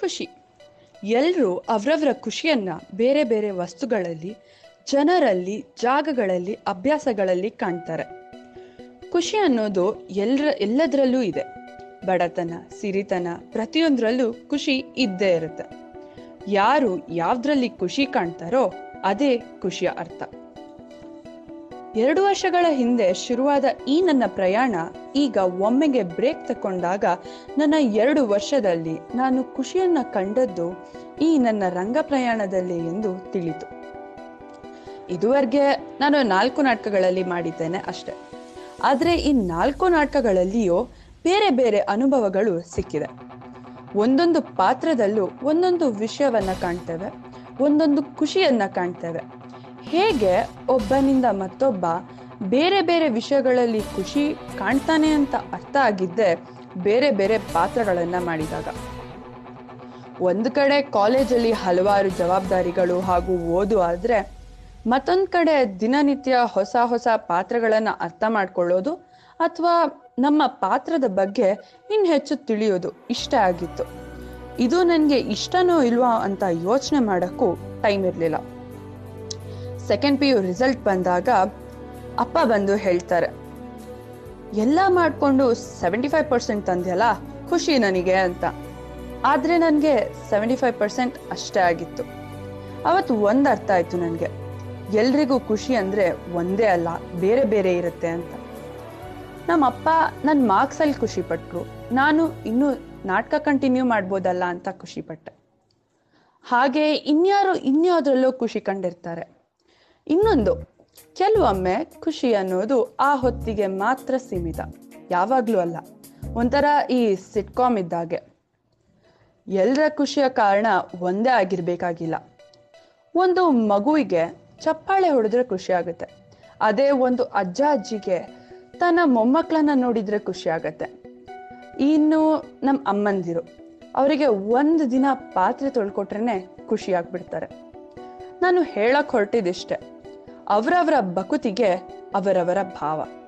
ಖುಷಿ. ಎಲ್ಲರೂ ಅವರವರ ಖುಷಿಯನ್ನ ಬೇರೆ ಬೇರೆ ವಸ್ತುಗಳಲ್ಲಿ, ಜನರಲ್ಲಿ, ಜಾಗಗಳಲ್ಲಿ, ಅಭ್ಯಾಸಗಳಲ್ಲಿ ಕಾಣ್ತಾರೆ. ಖುಷಿ ಅನ್ನೋದು ಎಲ್ಲರ ಎಲ್ಲದರಲ್ಲೂ ಇದೆ. ಬಡತನ, ಸಿರಿತನ ಪ್ರತಿಯೊಂದರಲ್ಲೂ ಖುಷಿ ಇದ್ದೇ ಇರುತ್ತೆ. ಯಾರು ಯಾವ್ದ್ರಲ್ಲಿ ಖುಷಿ ಕಾಣ್ತಾರೋ ಅದೇ ಖುಷಿಯ ಅರ್ಥ. ಎರಡು ವರ್ಷಗಳ ಹಿಂದೆ ಶುರುವಾದ ಈ ನನ್ನ ಪ್ರಯಾಣ ಈಗ ಒಮ್ಮೆಗೆ ಬ್ರೇಕ್ ತಕೊಂಡಾಗ ನನ್ನ ಎರಡು ವರ್ಷದಲ್ಲಿ ನಾನು ಖುಷಿಯನ್ನ ಕಂಡದ್ದು ಈ ನನ್ನ ರಂಗ ಪ್ರಯಾಣದಲ್ಲಿ ಎಂದು ತಿಳಿತು. ಇದುವರೆಗೆ ನಾನು ನಾಲ್ಕು ನಾಟಕಗಳಲ್ಲಿ ಮಾಡಿದ್ದೇನೆ ಅಷ್ಟೆ. ಆದರೆ ಈ ನಾಲ್ಕು ನಾಟಕಗಳಲ್ಲಿಯೂ ಬೇರೆ ಬೇರೆ ಅನುಭವಗಳು ಸಿಕ್ಕಿದೆ. ಒಂದೊಂದು ಪಾತ್ರದಲ್ಲೂ ಒಂದೊಂದು ವಿಷಯವನ್ನ ಕಾಣ್ತೇವೆ, ಒಂದೊಂದು ಖುಷಿಯನ್ನ ಕಾಣ್ತೇವೆ. ಹೇಗೆ ಒಬ್ಬನಿಂದ ಮತ್ತೊಬ್ಬ ಬೇರೆ ಬೇರೆ ವಿಷಯಗಳಲ್ಲಿ ಖುಷಿ ಕಾಣ್ತಾನೆ ಅಂತ ಅರ್ಥ ಆಗಿದ್ದೆ ಬೇರೆ ಬೇರೆ ಪಾತ್ರಗಳನ್ನ ಮಾಡಿದಾಗ. ಒಂದು ಕಡೆ ಕಾಲೇಜಲ್ಲಿ ಹಲವಾರು ಜವಾಬ್ದಾರಿಗಳು ಹಾಗೂ ಓದು ಆದ್ರೆ ಮತ್ತೊಂದು ಕಡೆ ದಿನನಿತ್ಯ ಹೊಸ ಹೊಸ ಪಾತ್ರಗಳನ್ನ ಅರ್ಥ ಮಾಡ್ಕೊಳ್ಳೋದು ಅಥವಾ ನಮ್ಮ ಪಾತ್ರದ ಬಗ್ಗೆ ಇನ್ ಹೆಚ್ಚು ತಿಳಿಯೋದು ಇಷ್ಟ ಆಗಿತ್ತು. ಇದು ನನಗೆ ಇಷ್ಟನೋ ಇಲ್ವಾ ಅಂತ ಯೋಚನೆ ಮಾಡೋಕ್ಕೂ ಟೈಮ್ ಇರಲಿಲ್ಲ. ಸೆಕೆಂಡ್ ಪಿ ಯು ರಿಸಲ್ಟ್ ಬಂದಾಗ ಅಪ್ಪ ಬಂದು ಹೇಳ್ತಾರೆ, ಎಲ್ಲ ಮಾಡಿಕೊಂಡು ಸೆವೆಂಟಿ ಫೈವ್ ಪರ್ಸೆಂಟ್ ತಂದೆಯಲ್ಲ, ಖುಷಿ ನನಗೆ ಅಂತ. ಆದರೆ ನನಗೆ ಸೆವೆಂಟಿ ಫೈವ್ ಪರ್ಸೆಂಟ್ ಅಷ್ಟೇ ಆಗಿತ್ತು. ಅವತ್ತು ಒಂದು ಅರ್ಥ ಆಯಿತು ನನಗೆ, ಎಲ್ರಿಗೂ ಖುಷಿ ಅಂದರೆ ಒಂದೇ ಅಲ್ಲ, ಬೇರೆ ಬೇರೆ ಇರುತ್ತೆ ಅಂತ. ನಮ್ಮ ಅಪ್ಪ ನನ್ನ ಮಾರ್ಕ್ಸಲ್ಲಿ ಖುಷಿ ಪಟ್ಟರು ನಾನು ಇನ್ನೂ ನಾಟಕ ಕಂಟಿನ್ಯೂ ಮಾಡ್ಬೋದಲ್ಲ ಅಂತ ಖುಷಿಪಟ್ಟೆ ಹಾಗೆ ಇನ್ಯಾರು, ಇನ್ಯಾವುದ್ರಲ್ಲೂ ಖುಷಿ ಕಂಡಿರ್ತಾರೆ. ಇನ್ನೊಂದು, ಕೆಲವೊಮ್ಮೆ ಖುಷಿ ಅನ್ನೋದು ಆ ಹೊತ್ತಿಗೆ ಮಾತ್ರ ಸೀಮಿತ. ಯಾವಾಗ್ಲೂ ಅಲ್ಲ. ಒಂಥರ ಈ ಸಿಟ್ಕಾಮ್ ಇದ್ದಾಗೆ. ಎಲ್ಲರ ಖುಷಿಯ ಕಾರಣ ಒಂದೇ ಆಗಿರ್ಬೇಕಾಗಿಲ್ಲ. ಒಂದು ಮಗುವಿಗೆ ಚಪ್ಪಾಳೆ ಹೊಡೆದ್ರೆ ಖುಷಿ ಆಗುತ್ತೆ. ಅದೇ ಒಂದು ಅಜ್ಜ ಅಜ್ಜಿಗೆ ತನ್ನ ಮೊಮ್ಮಕ್ಕಳನ್ನ ನೋಡಿದ್ರೆ ಖುಷಿ ಆಗತ್ತೆ. ಇನ್ನು ನಮ್ಮ ಅಮ್ಮಂದಿರು, ಅವರಿಗೆ ಒಂದು ದಿನ ಪಾತ್ರೆ ತೊಳ್ಕೊಟ್ರೆ ಖುಷಿ ಆಗ್ಬಿಡ್ತಾರೆ. ನಾನು ಹೇಳಕ್ ಹೊರಟಿದಿಷ್ಟೆ. ಅವರವರ ಬಕುತಿಗೆ ಅವರವರ ಭಾವ.